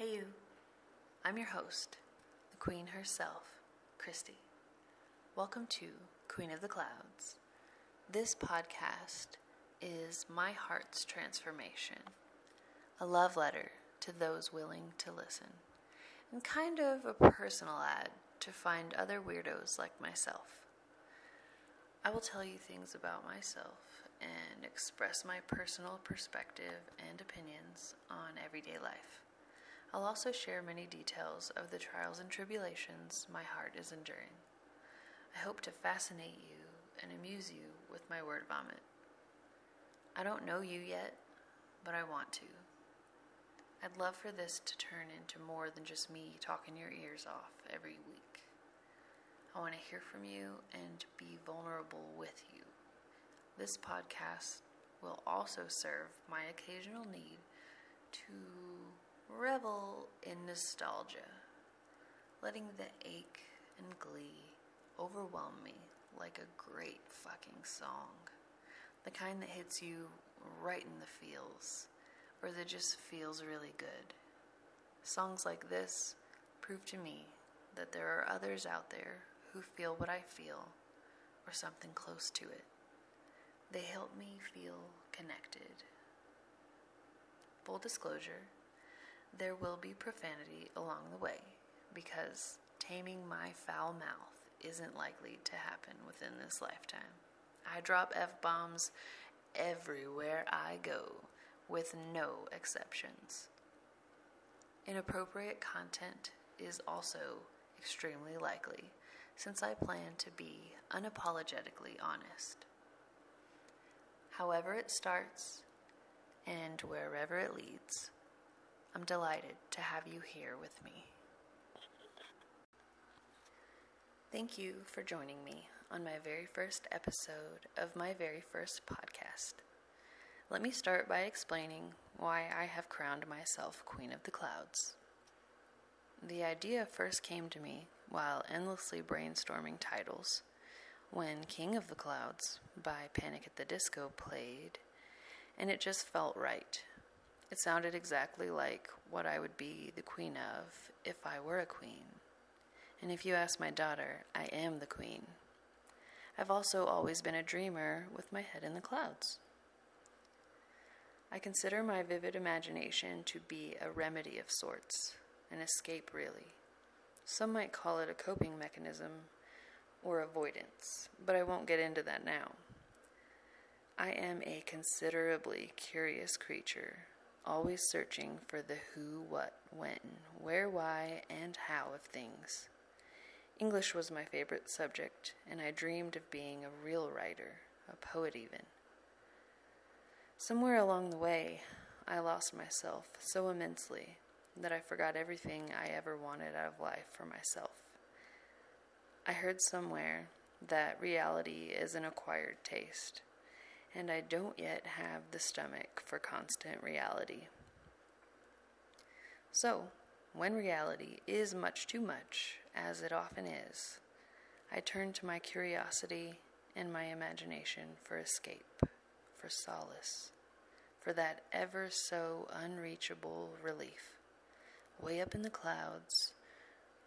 Hey, you. I'm your host, the Queen herself, Christy. Welcome to Queen of the Clouds. This podcast is my heart's transformation, a love letter to those willing to listen, and kind of a personal ad to find other weirdos like myself. I will tell you things about myself and express my personal perspective and opinions on everyday life. I'll also share many details of the trials and tribulations my heart is enduring. I hope to fascinate you and amuse you with my word vomit. I don't know you yet, but I want to. I'd love for this to turn into more than just me talking your ears off every week. I want to hear from you and be vulnerable with you. This podcast will also serve my occasional need to revel in nostalgia, letting the ache and glee overwhelm me like a great fucking song. The kind that hits you right in the feels, or that just feels really good. Songs like this prove to me that there are others out there who feel what I feel, or something close to it. They help me feel connected. Full disclosure there will be profanity along the way because taming my foul mouth isn't likely to happen within this lifetime. I drop F bombs everywhere I go with no exceptions. Inappropriate content is also extremely likely since I plan to be unapologetically honest. However, it starts and wherever it leads, I'm delighted to have you here with me. Thank you for joining me on my very first episode of my very first podcast. Let me start by explaining why I have crowned myself Queen of the Clouds. The idea first came to me while endlessly brainstorming titles when King of the Clouds by Panic at the Disco played, and it just felt right it sounded exactly like what I would be the queen of if I were a queen. And if you ask my daughter, I am the queen. I've also always been a dreamer with my head in the clouds. I consider my vivid imagination to be a remedy of sorts, an escape, really. Some might call it a coping mechanism or avoidance, but I won't get into that now. I am a considerably curious creature always searching for the who, what, when, where, why, and how of things. English was my favorite subject, and I dreamed of being a real writer, a poet even. Somewhere along the way, I lost myself so immensely that I forgot everything I ever wanted out of life for myself. I heard somewhere that reality is an acquired taste and I don't yet have the stomach for constant reality. So, when reality is much too much, as it often is, I turn to my curiosity and my imagination for escape, for solace, for that ever so unreachable relief, way up in the clouds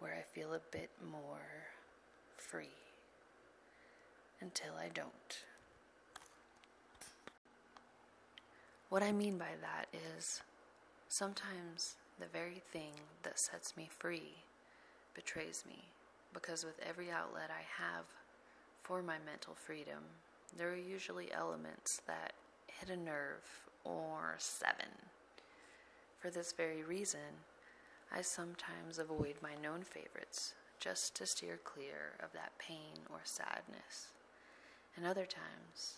where I feel a bit more free until I don't. What I mean by that is sometimes the very thing that sets me free betrays me because with every outlet I have for my mental freedom, there are usually elements that hit a nerve or seven. For this very reason, I sometimes avoid my known favorites just to steer clear of that pain or sadness. And other times,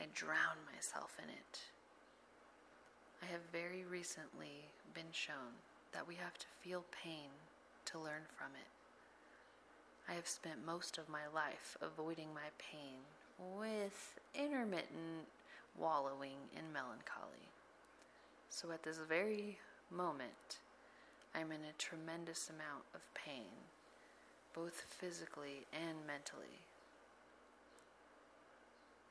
I drown myself in it I have very recently been shown that we have to feel pain to learn from it. I have spent most of my life avoiding my pain with intermittent wallowing in melancholy. So at this very moment, I'm in a tremendous amount of pain, both physically and mentally.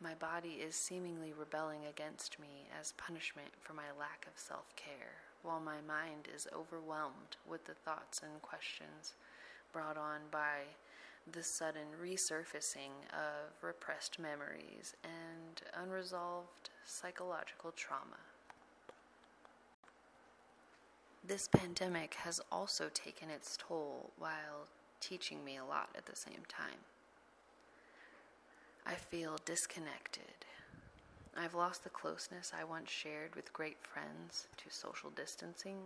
My body is seemingly rebelling against me as punishment for my lack of self care, while my mind is overwhelmed with the thoughts and questions brought on by the sudden resurfacing of repressed memories and unresolved psychological trauma. This pandemic has also taken its toll while teaching me a lot at the same time. I feel disconnected. I've lost the closeness I once shared with great friends to social distancing,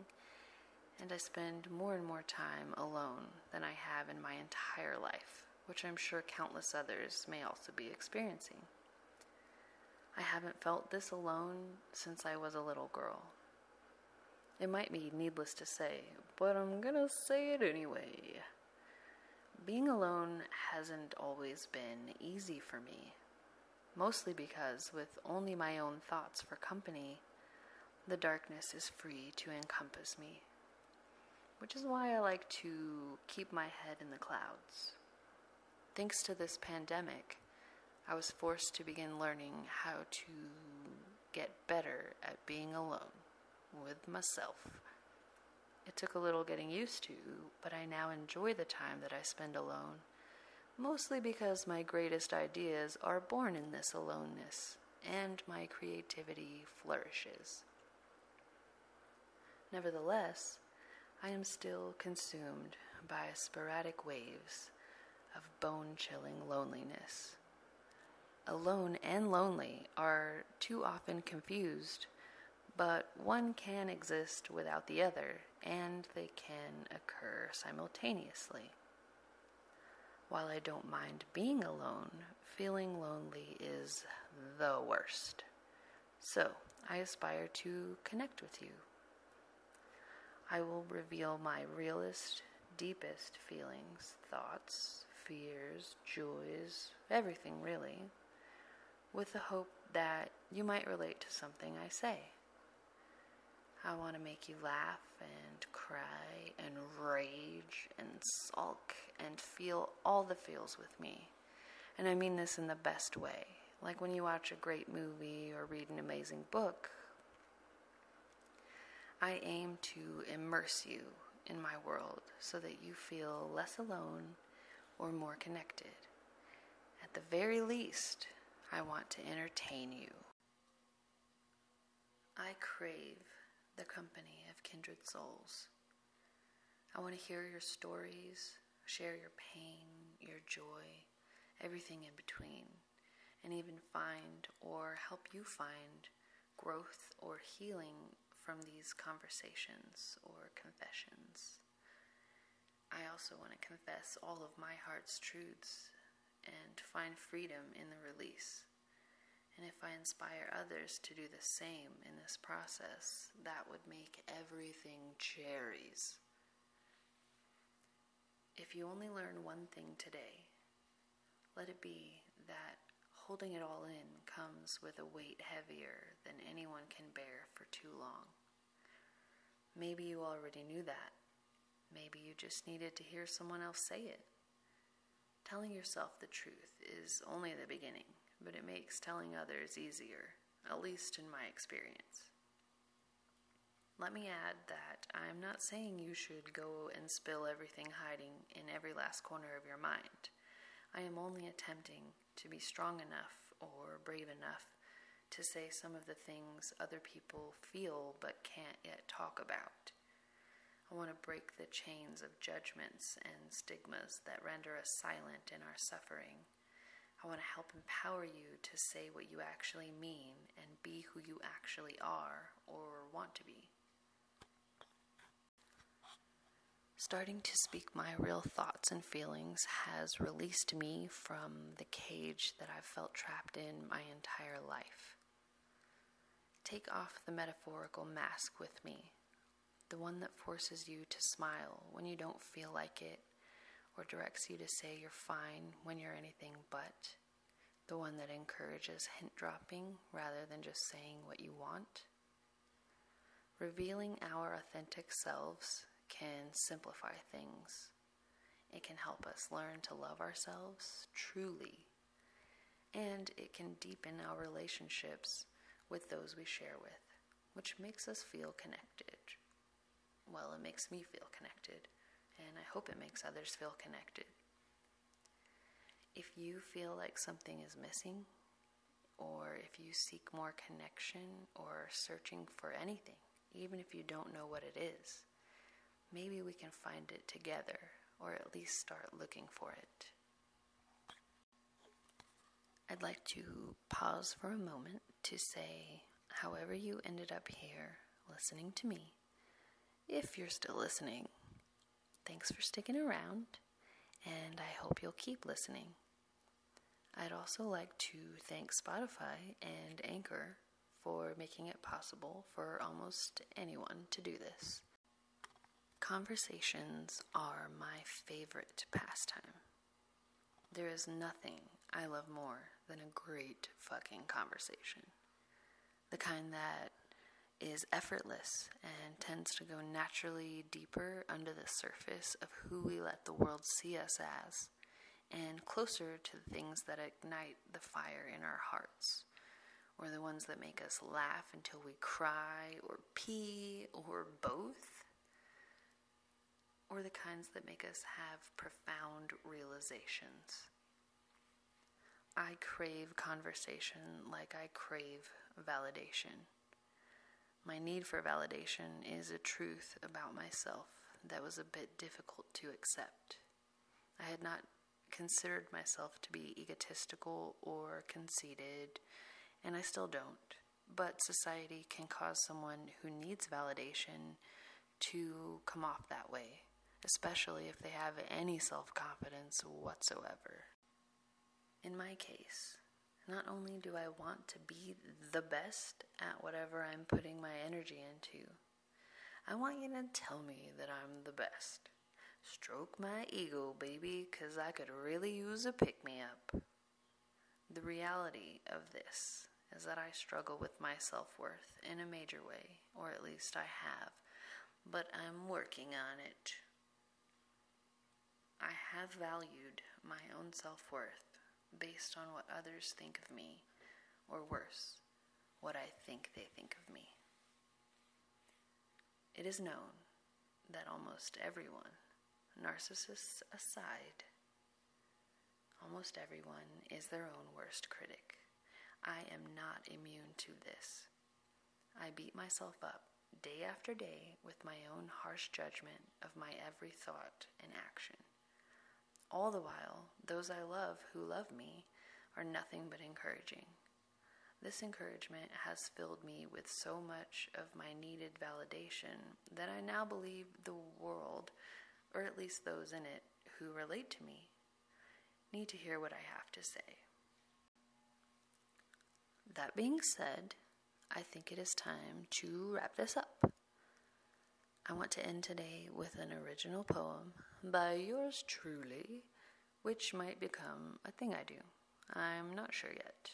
and I spend more and more time alone than I have in my entire life, which I'm sure countless others may also be experiencing. I haven't felt this alone since I was a little girl. It might be needless to say, but I'm gonna say it anyway. Being alone hasn't always been easy for me, mostly because, with only my own thoughts for company, the darkness is free to encompass me, which is why I like to keep my head in the clouds. Thanks to this pandemic, I was forced to begin learning how to get better at being alone with myself. It took a little getting used to, but I now enjoy the time that I spend alone, mostly because my greatest ideas are born in this aloneness and my creativity flourishes. Nevertheless, I am still consumed by sporadic waves of bone chilling loneliness. Alone and lonely are too often confused but one can exist without the other, and they can occur simultaneously. While I don't mind being alone, feeling lonely is the worst. So, I aspire to connect with you. I will reveal my realest, deepest feelings, thoughts, fears, joys, everything really, with the hope that you might relate to something I say. I want to make you laugh and cry and rage and sulk and feel all the feels with me. And I mean this in the best way. Like when you watch a great movie or read an amazing book, I aim to immerse you in my world so that you feel less alone or more connected. At the very least, I want to entertain you. I crave the company of kindred souls. I want to hear your stories, share your pain, your joy, everything in between, and even find or help you find growth or healing from these conversations or confessions. I also want to confess all of my heart's truths and find freedom in the release. And if I inspire others to do the same in this process, that would make everything cherries. If you only learn one thing today, let it be that holding it all in comes with a weight heavier than anyone can bear for too long. Maybe you already knew that. Maybe you just needed to hear someone else say it. Telling yourself the truth is only the beginning but it makes telling others easier, at least in my experience. Let me add that I'm not saying you should go and spill everything hiding in every last corner of your mind. I am only attempting to be strong enough or brave enough to say some of the things other people feel but can't yet talk about. I want to break the chains of judgments and stigmas that render us silent in our suffering I want to help empower you to say what you actually mean and be who you actually are or want to be. Starting to speak my real thoughts and feelings has released me from the cage that I've felt trapped in my entire life. Take off the metaphorical mask with me, the one that forces you to smile when you don't feel like it or directs you to say you're fine when you're anything but, the one that encourages hint dropping rather than just saying what you want. Revealing our authentic selves can simplify things. It can help us learn to love ourselves truly, and it can deepen our relationships with those we share with, which makes us feel connected Well, it makes me feel connected, and I hope it makes others feel connected. If you feel like something is missing, or if you seek more connection or searching for anything, even if you don't know what it is, maybe we can find it together or at least start looking for it. I'd like to pause for a moment to say, however, you ended up here listening to me, if you're still listening, thanks for sticking around, and I hope you'll keep listening. I'd also like to thank Spotify and Anchor for making it possible for almost anyone to do this. Conversations are my favorite pastime. There is nothing I love more than a great fucking conversation. The kind that is effortless and tends to go naturally deeper under the surface of who we let the world see us as and closer to the things that ignite the fire in our hearts or the ones that make us laugh until we cry or pee or both or the kinds that make us have profound realizations. I crave conversation like I crave validation. My need for validation is a truth about myself that was a bit difficult to accept. I had not considered myself to be egotistical or conceited, and I still don't. But society can cause someone who needs validation to come off that way, especially if they have any self confidence whatsoever. In my case, not only do I want to be the best at whatever I'm putting my energy into, I want you to tell me that I'm the best. Stroke my ego, baby, because I could really use a pick me up. The reality of this is that I struggle with my self worth in a major way, or at least I have, but I'm working on it. I have valued my own self worth based on what others think of me, or worse, what I think they think of me. It is known that almost everyone, narcissists aside, almost everyone is their own worst critic. I am not immune to this. I beat myself up day after day with my own harsh judgment of my every thought and action. All the while, those I love who love me are nothing but encouraging. This encouragement has filled me with so much of my needed validation that I now believe the world, or at least those in it who relate to me, need to hear what I have to say. That being said, I think it is time to wrap this up. I want to end today with an original poem by yours truly, which might become a thing I do. I'm not sure yet.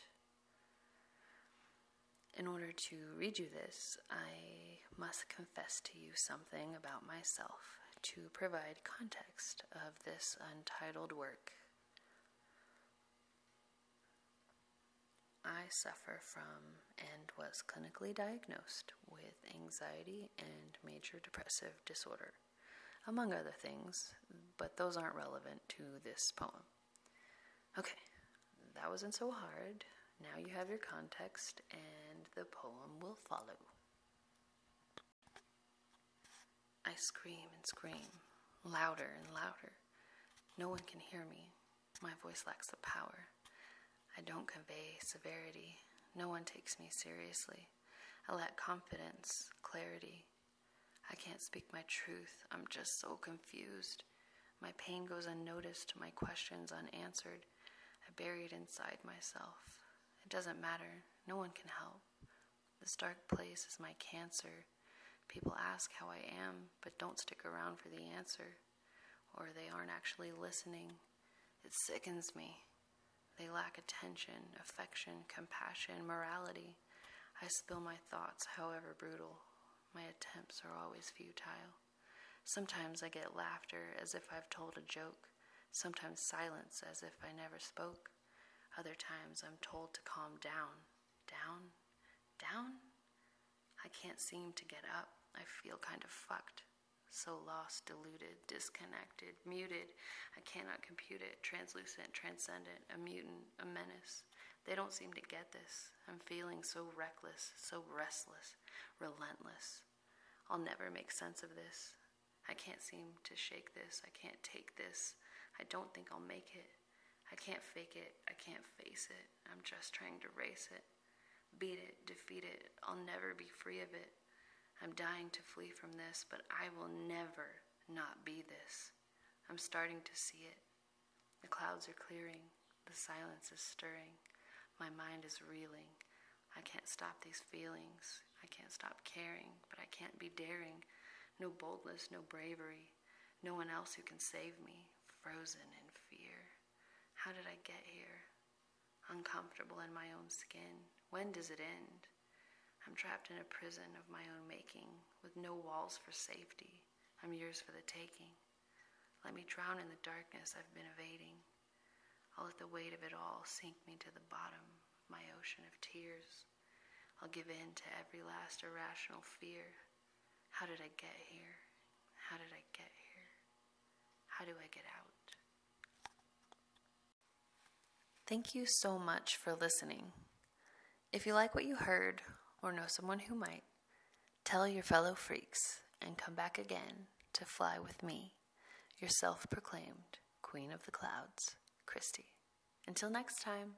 In order to read you this, I must confess to you something about myself to provide context of this untitled work. I suffer from and was clinically diagnosed with anxiety and major depressive disorder, among other things, but those aren't relevant to this poem. Okay, that wasn't so hard. Now you have your context, and the poem will follow. I scream and scream, louder and louder. No one can hear me. My voice lacks the power. I don't convey severity. No one takes me seriously. I lack confidence, clarity. I can't speak my truth. I'm just so confused. My pain goes unnoticed, my questions unanswered. I bury it inside myself. It doesn't matter. No one can help. This dark place is my cancer. People ask how I am, but don't stick around for the answer. Or they aren't actually listening. It sickens me. They lack attention, affection, compassion, morality. I spill my thoughts, however brutal. My attempts are always futile. Sometimes I get laughter as if I've told a joke, sometimes silence as if I never spoke. Other times I'm told to calm down. Down? Down? I can't seem to get up. I feel kind of fucked. So lost, deluded, disconnected, muted. I cannot compute it. Translucent, transcendent, a mutant, a menace. They don't seem to get this. I'm feeling so reckless, so restless, relentless. I'll never make sense of this. I can't seem to shake this. I can't take this. I don't think I'll make it. I can't fake it. I can't face it. I'm just trying to race it. Beat it, defeat it. I'll never be free of it. I'm dying to flee from this, but I will never not be this. I'm starting to see it. The clouds are clearing. The silence is stirring. My mind is reeling. I can't stop these feelings. I can't stop caring, but I can't be daring. No boldness, no bravery. No one else who can save me, frozen in fear. How did I get here? Uncomfortable in my own skin. When does it end? I'm trapped in a prison of my own making, with no walls for safety. I'm yours for the taking. Let me drown in the darkness I've been evading. I'll let the weight of it all sink me to the bottom of my ocean of tears. I'll give in to every last irrational fear. How did I get here? How did I get here? How do I get out? Thank you so much for listening. If you like what you heard or know someone who might, tell your fellow freaks and come back again to fly with me, your self proclaimed Queen of the Clouds. Christy. Until next time.